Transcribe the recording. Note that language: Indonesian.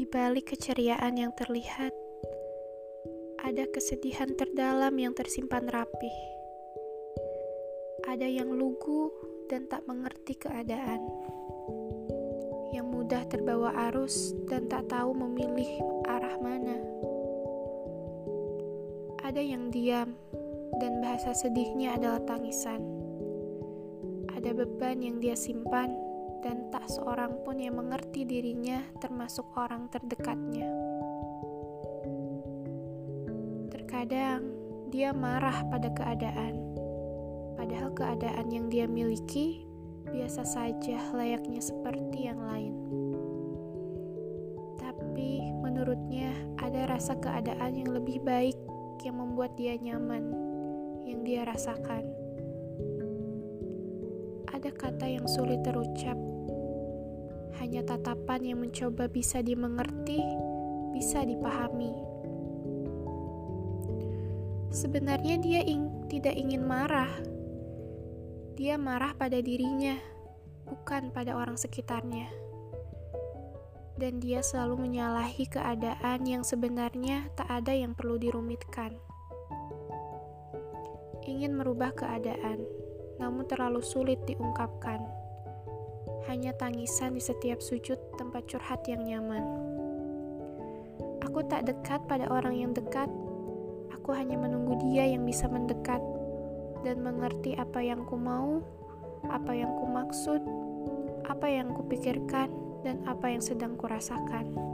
balik keceriaan yang terlihat, ada kesedihan terdalam yang tersimpan rapih. Ada yang lugu dan tak mengerti keadaan, yang mudah terbawa arus dan tak tahu memilih arah mana. Ada yang diam, dan bahasa sedihnya adalah tangisan. Ada beban yang dia simpan dan tak seorang pun yang mengerti dirinya, termasuk orang terdekatnya. Terkadang dia marah pada keadaan, padahal keadaan yang dia miliki biasa saja, layaknya seperti yang lain. Tapi menurutnya, ada rasa keadaan yang lebih baik yang membuat dia nyaman, yang dia rasakan. Ada kata yang sulit terucap hanya tatapan yang mencoba bisa dimengerti, bisa dipahami. Sebenarnya dia ing tidak ingin marah. Dia marah pada dirinya, bukan pada orang sekitarnya. Dan dia selalu menyalahi keadaan yang sebenarnya tak ada yang perlu dirumitkan. Ingin merubah keadaan, namun terlalu sulit diungkapkan hanya tangisan di setiap sujud tempat curhat yang nyaman. Aku tak dekat pada orang yang dekat, aku hanya menunggu dia yang bisa mendekat dan mengerti apa yang ku mau, apa yang ku maksud, apa yang ku pikirkan, dan apa yang sedang ku rasakan.